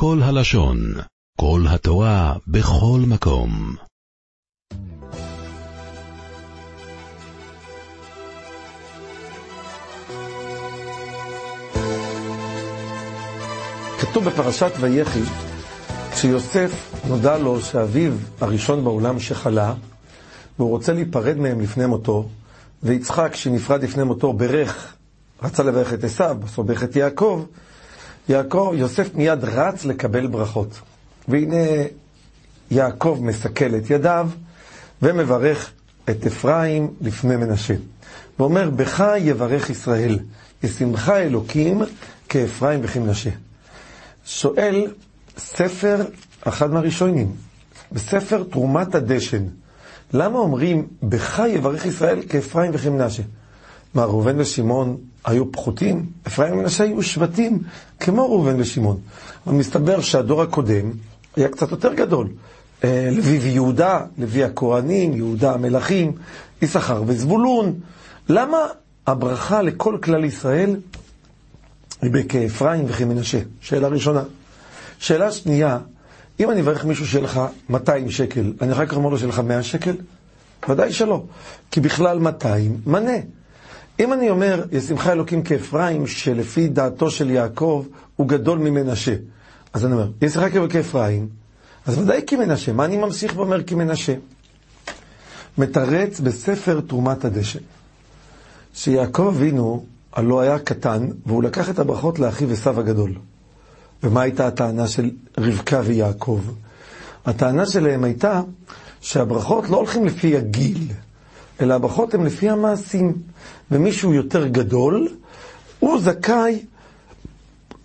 כל הלשון, כל התורה, בכל מקום. כתוב בפרשת ויחי, כשיוסף נודע לו שאביו הראשון בעולם שחלה, והוא רוצה להיפרד מהם לפני מותו, ויצחק שנפרד לפני מותו ברך, רצה לברך את עשיו, בסוף ברך את יעקב, יעקב, יוסף מיד רץ לקבל ברכות. והנה יעקב מסכל את ידיו ומברך את אפרים לפני מנשה. ואומר, בך יברך ישראל, ישמחה אלוקים כאפרים וכמנשה. שואל ספר, אחד מהראשונים, בספר תרומת הדשן, למה אומרים, בך יברך ישראל כאפרים וכמנשה? מה, ראובן ושמעון היו פחותים? אפרים ומנשה היו שבטים כמו ראובן ושמעון. אבל מסתבר שהדור הקודם היה קצת יותר גדול. אה, לוי ויהודה, לוי הכהנים, יהודה המלכים, יששכר וזבולון. למה הברכה לכל כלל ישראל היא בכאפרים וכמנשה? שאלה ראשונה. שאלה שנייה, אם אני אברך מישהו שיהיה לך 200 שקל, אני אחר כך אומר לו שיהיה לך 100 שקל? ודאי שלא, כי בכלל 200 מנה. אם אני אומר, ישמחה אלוקים כאפרים, שלפי דעתו של יעקב הוא גדול ממנשה, אז אני אומר, ישמחה אלוקים כאפרים, אז ודאי כמנשה. מה אני ממשיך ואומר כמנשה? מתרץ בספר תרומת הדשא, שיעקב אבינו, הלא היה קטן, והוא לקח את הברכות לאחיו עשיו הגדול. ומה הייתה הטענה של רבקה ויעקב? הטענה שלהם הייתה שהברכות לא הולכים לפי הגיל, אלא הברכות הן לפי המעשים. ומי שהוא יותר גדול, הוא זכאי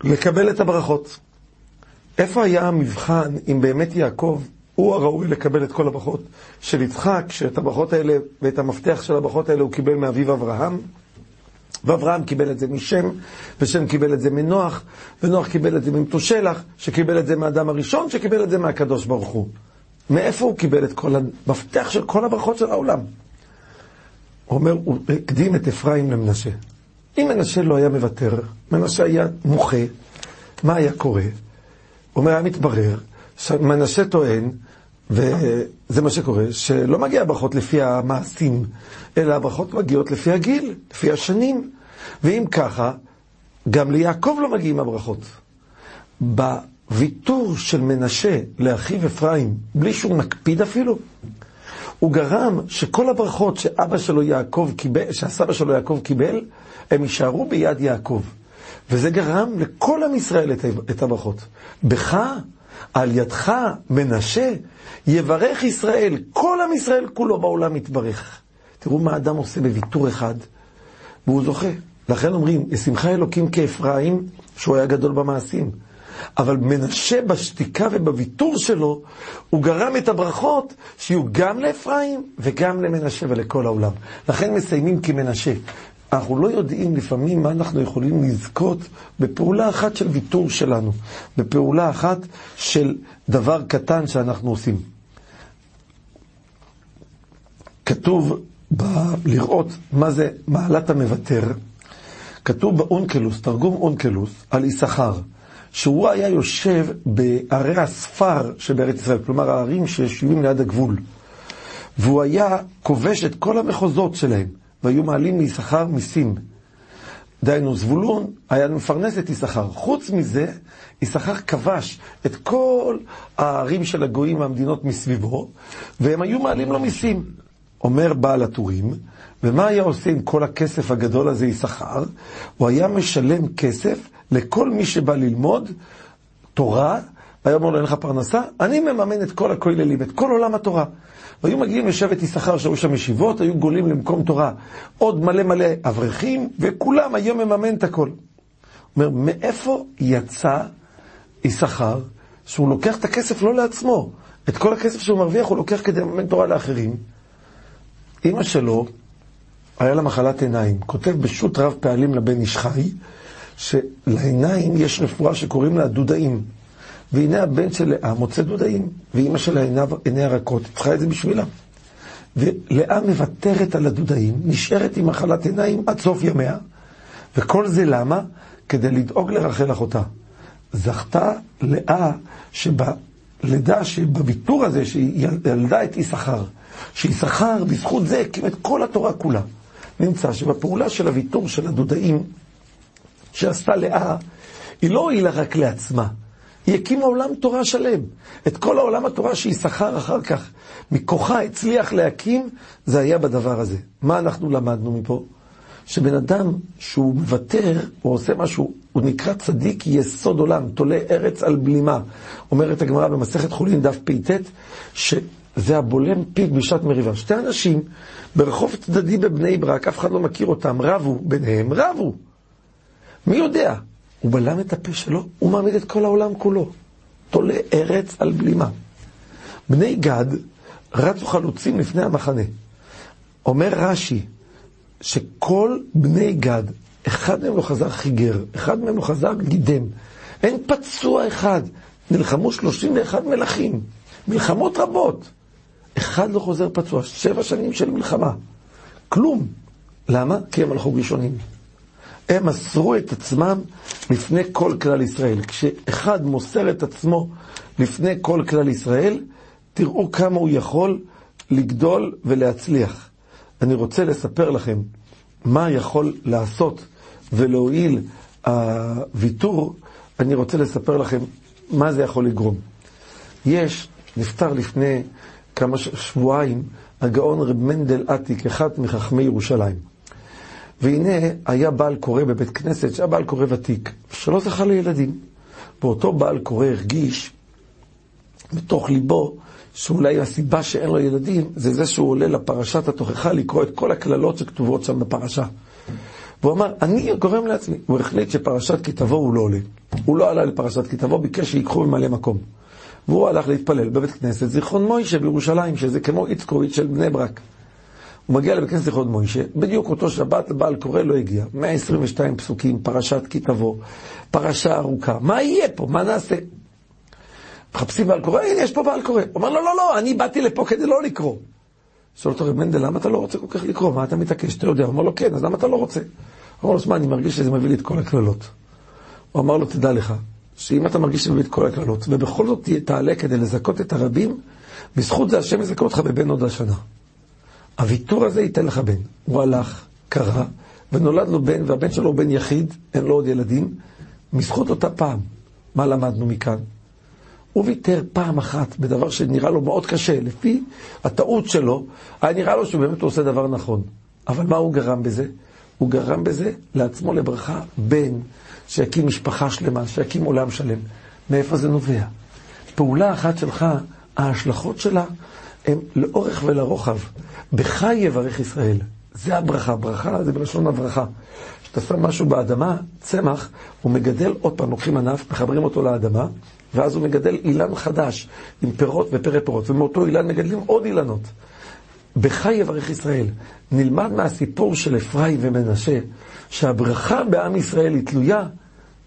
לקבל את הברכות. איפה היה המבחן אם באמת יעקב הוא הראוי לקבל את כל הברכות של יצחק, שאת הברכות האלה ואת המפתח של הברכות האלה הוא קיבל מאביו אברהם? ואברהם קיבל את זה משם, ושם קיבל את זה מנוח, ונוח קיבל את זה ממתושלח, שקיבל את זה מהאדם הראשון, שקיבל את זה מהקדוש ברוך הוא. מאיפה הוא קיבל את כל המפתח של כל הברכות של העולם? הוא אומר, הוא הקדים את אפרים למנשה. אם מנשה לא היה מוותר, מנשה היה מוחה, מה היה קורה? הוא אומר, היה מתברר, שמנשה טוען, וזה מה שקורה, שלא מגיע הברכות לפי המעשים, אלא הברכות מגיעות לפי הגיל, לפי השנים. ואם ככה, גם ליעקב לא מגיעים הברכות. בוויתור של מנשה לאחיו אפרים, בלי שהוא מקפיד אפילו, הוא גרם שכל הברכות שאבא שלו יעקב קיבל, שהסבא שלו יעקב קיבל, הם יישארו ביד יעקב. וזה גרם לכל עם ישראל את הברכות. בך, על ידך, מנשה, יברך ישראל, כל עם ישראל כולו בעולם יתברך. תראו מה אדם עושה בוויתור אחד, והוא זוכה. לכן אומרים, ישמחה אלוקים כאפרים, שהוא היה גדול במעשים. אבל מנשה בשתיקה ובוויתור שלו, הוא גרם את הברכות שיהיו גם לאפרים וגם למנשה ולכל העולם. לכן מסיימים כמנשה. אנחנו לא יודעים לפעמים מה אנחנו יכולים לזכות בפעולה אחת של ויתור שלנו, בפעולה אחת של דבר קטן שאנחנו עושים. כתוב ב- לראות מה זה מעלת המוותר, כתוב באונקלוס, תרגום אונקלוס, על יששכר. שהוא היה יושב בערי הספר שבארץ ישראל, כלומר הערים שיושבים ליד הגבול. והוא היה כובש את כל המחוזות שלהם, והיו מעלים מיששכר מיסים. דהיינו, זבולון היה מפרנס את יששכר. חוץ מזה, יששכר כבש את כל הערים של הגויים והמדינות מסביבו, והם היו מעלים לו מיסים. אומר בעל הטורים, ומה היה עושה עם כל הכסף הגדול הזה יששכר? הוא היה משלם כסף לכל מי שבא ללמוד תורה, היה אומר לו, אין לך פרנסה? אני מממן את כל הכוללים, את כל עולם התורה. והיו מגיעים לשבט יששכר, שהיו שם ישיבות, היו גולים למקום תורה. עוד מלא מלא אברכים, וכולם היום מממן את הכל. אומר, מאיפה יצא יששכר, שהוא לוקח את הכסף לא לעצמו, את כל הכסף שהוא מרוויח הוא לוקח כדי לממן תורה לאחרים. אימא שלו, היה לה מחלת עיניים, כותב בשו"ת רב פעלים לבן איש חי, שלעיניים יש רפואה שקוראים לה דודאים. והנה הבן של לאה מוצא דודאים, ואימא של עיניה רכות, צריכה את זה בשבילה. ולאה מוותרת על הדודאים, נשארת עם מחלת עיניים עד סוף ימיה, וכל זה למה? כדי לדאוג לרחל אחותה. זכתה לאה שבלידה, שבוויתור הזה, שהיא ילדה את יששכר, שיששכר בזכות זה הקים את כל התורה כולה. נמצא שבפעולה של הוויתור של הדודאים שעשתה לאה, היא לא הועילה רק לעצמה, היא הקימה עולם תורה שלם. את כל העולם התורה שיששכר אחר כך, מכוחה הצליח להקים, זה היה בדבר הזה. מה אנחנו למדנו מפה? שבן אדם שהוא מוותר, הוא עושה משהו, הוא נקרא צדיק יסוד עולם, תולה ארץ על בלימה. אומרת הגמרא במסכת חולין, דף פט, שזה הבולם פיו בשעת מריבה. שתי אנשים ברחוב צדדי בבני ברק, אף אחד לא מכיר אותם, רבו ביניהם, רבו. מי יודע? הוא בלם את הפה שלו, הוא מעמיד את כל העולם כולו. תולה ארץ על בלימה. בני גד רצו חלוצים לפני המחנה. אומר רש"י, שכל בני גד, אחד מהם לא חזר חיגר, אחד מהם לא חזר גידם. אין פצוע אחד. נלחמו 31 מלכים, מלחמות רבות. אחד לא חוזר פצוע, שבע שנים של מלחמה. כלום. למה? כי הם הלכו ראשונים. הם מסרו את עצמם לפני כל כלל ישראל. כשאחד מוסר את עצמו לפני כל כלל ישראל, תראו כמה הוא יכול לגדול ולהצליח. אני רוצה לספר לכם מה יכול לעשות ולהועיל הוויתור, אני רוצה לספר לכם מה זה יכול לגרום. יש, נפטר לפני כמה שבועיים, הגאון רב מנדל עתיק, אחד מחכמי ירושלים. והנה היה בעל קורא בבית כנסת, שהיה בעל קורא ותיק, שלא זכה לילדים. ואותו בעל קורא הרגיש בתוך ליבו שאולי הסיבה שאין לו ילדים זה זה שהוא עולה לפרשת התוכחה לקרוא את כל הקללות שכתובות שם בפרשה. והוא אמר, אני גורם לעצמי. הוא החליט שפרשת כי תבוא הוא לא עולה. הוא לא עלה לפרשת כי תבוא, ביקש שיקחו ממלא מקום. והוא הלך להתפלל בבית כנסת זיכרון מוישה בירושלים, שזה כמו איצקוביץ' של בני ברק. הוא מגיע לבית כנסת זיכרון מוישה, בדיוק אותו שבת בעל קורא לא הגיע. 122 פסוקים, פרשת כי תבוא, פרשה ארוכה. מה יהיה פה? מה נעשה? מחפשים בעל קורא, הנה יש פה בעל קורא. הוא אומר, לא, לא, לא, אני באתי לפה כדי לא לקרוא. שואל אותו רב מנדל, למה אתה לא רוצה כל כך לקרוא? מה אתה מתעקש? אתה יודע. הוא אומר לו, כן, אז למה אתה לא רוצה? הוא אומר לו, שמע, אני מרגיש שזה מביא לי את כל הקללות. הוא אמר לו, תדע לך, שאם אתה מרגיש שזה מביא את כל הקללות, ובכל זאת תעלה כדי לזכות את הרבים, בזכות זה השם יזכה אותך בבן עוד השנה. הוויתור הזה ייתן לך בן. הוא הלך, קרא, ונולד לו בן, והבן שלו הוא בן יחיד, אין לו עוד ילדים, מזכות אותה פעם. מה למדנו מכאן? הוא ויתר פעם אחת בדבר שנראה לו מאוד קשה, לפי הטעות שלו, היה נראה לו שבאמת הוא עושה דבר נכון. אבל מה הוא גרם בזה? הוא גרם בזה לעצמו לברכה בן שיקים משפחה שלמה, שיקים עולם שלם. מאיפה זה נובע? פעולה אחת שלך, ההשלכות שלה הן לאורך ולרוחב. בך יברך ישראל. זה הברכה. ברכה זה בלשון הברכה. כשאתה שם משהו באדמה, צמח, הוא מגדל, עוד פעם, לוקחים ענף, מחברים אותו לאדמה, ואז הוא מגדל אילן חדש, עם פירות ופרא פירות, ומאותו אילן מגדלים עוד אילנות. בך יברך ישראל. נלמד מהסיפור של אפרים ומנשה, שהברכה בעם ישראל היא תלויה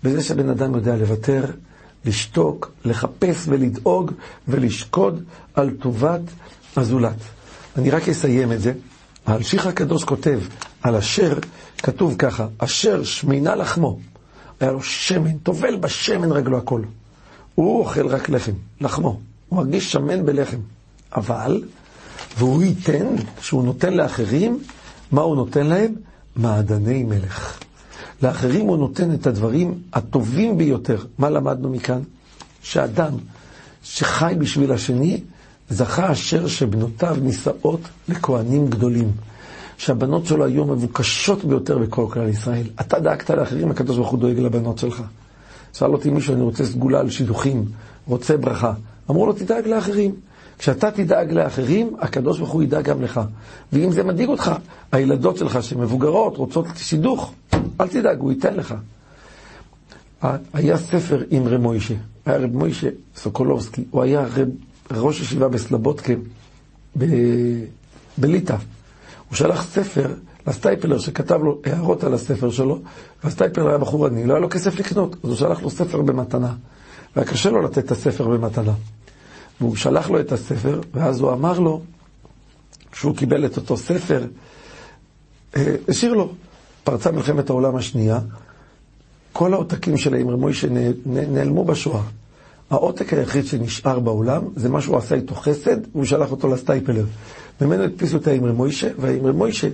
בזה שהבן אדם יודע לוותר, לשתוק, לחפש ולדאוג ולשקוד על טובת הזולת. אני רק אסיים את זה. האלשיך הקדוש כותב על אשר, כתוב ככה, אשר שמינה לחמו. היה לו שמן, טובל בשמן רגלו הכל. הוא אוכל רק לחם, לחמו. הוא מרגיש שמן בלחם. אבל, והוא ייתן, כשהוא נותן לאחרים, מה הוא נותן להם? מעדני מלך. לאחרים הוא נותן את הדברים הטובים ביותר. מה למדנו מכאן? שאדם שחי בשביל השני, זכה אשר שבנותיו נישאות לכהנים גדולים. שהבנות שלו היו מבוקשות ביותר בכל כלל ישראל. אתה דאגת לאחרים, הקדוש ברוך הוא דואג לבנות שלך. שאל אותי מישהו, אני רוצה סגולה על שידוכים, רוצה ברכה. אמרו לו, תדאג לאחרים. כשאתה תדאג לאחרים, הקדוש ברוך הוא ידאג גם לך. ואם זה מדאיג אותך, הילדות שלך שמבוגרות, רוצות שידוך, אל תדאג, הוא ייתן לך. היה ספר עם רב מוישה, היה רב מוישה סוקולובסקי, הוא היה רב, ראש ישיבה בסלבודקה ב... בליטא. הוא שלח ספר לסטייפלר שכתב לו הערות על הספר שלו, והסטייפלר היה בחור עני, לא היה לו כסף לקנות, אז הוא שלח לו ספר במתנה. והיה קשה לו לתת את הספר במתנה. והוא שלח לו את הספר, ואז הוא אמר לו, כשהוא קיבל את אותו ספר, אה, השאיר לו. פרצה מלחמת העולם השנייה, כל העותקים של האמרי מוישה נעלמו בשואה. העותק היחיד שנשאר בעולם זה מה שהוא עשה איתו חסד, והוא שלח אותו לסטייפלר. ממנו הדפיסו את האמרי מוישה, והאמרי מוישה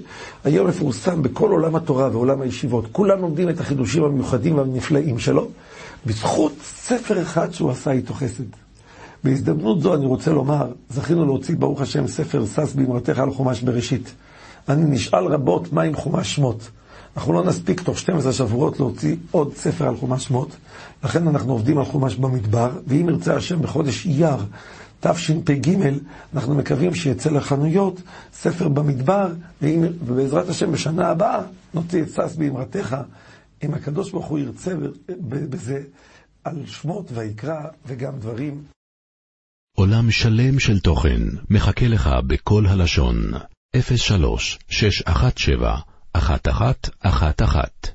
היום מפורסם בכל עולם התורה ועולם הישיבות. כולם לומדים את החידושים המיוחדים והנפלאים שלו, בזכות ספר אחד שהוא עשה איתו חסד. בהזדמנות זו אני רוצה לומר, זכינו להוציא ברוך השם ספר שש באמרתך על חומש בראשית. אני נשאל רבות מה עם חומש שמות. אנחנו לא נספיק תוך 12 שבועות להוציא עוד ספר על חומש שמות, לכן אנחנו עובדים על חומש במדבר, ואם ירצה השם בחודש אייר תשפ"ג, אנחנו מקווים שיצא לחנויות ספר במדבר, ואם, ובעזרת השם בשנה הבאה נוציא את שש באמרתך, אם הקדוש ברוך הוא ירצה בזה, על שמות ויקרא וגם דברים. עולם שלם של תוכן מחכה לך בכל הלשון, 03 617 1111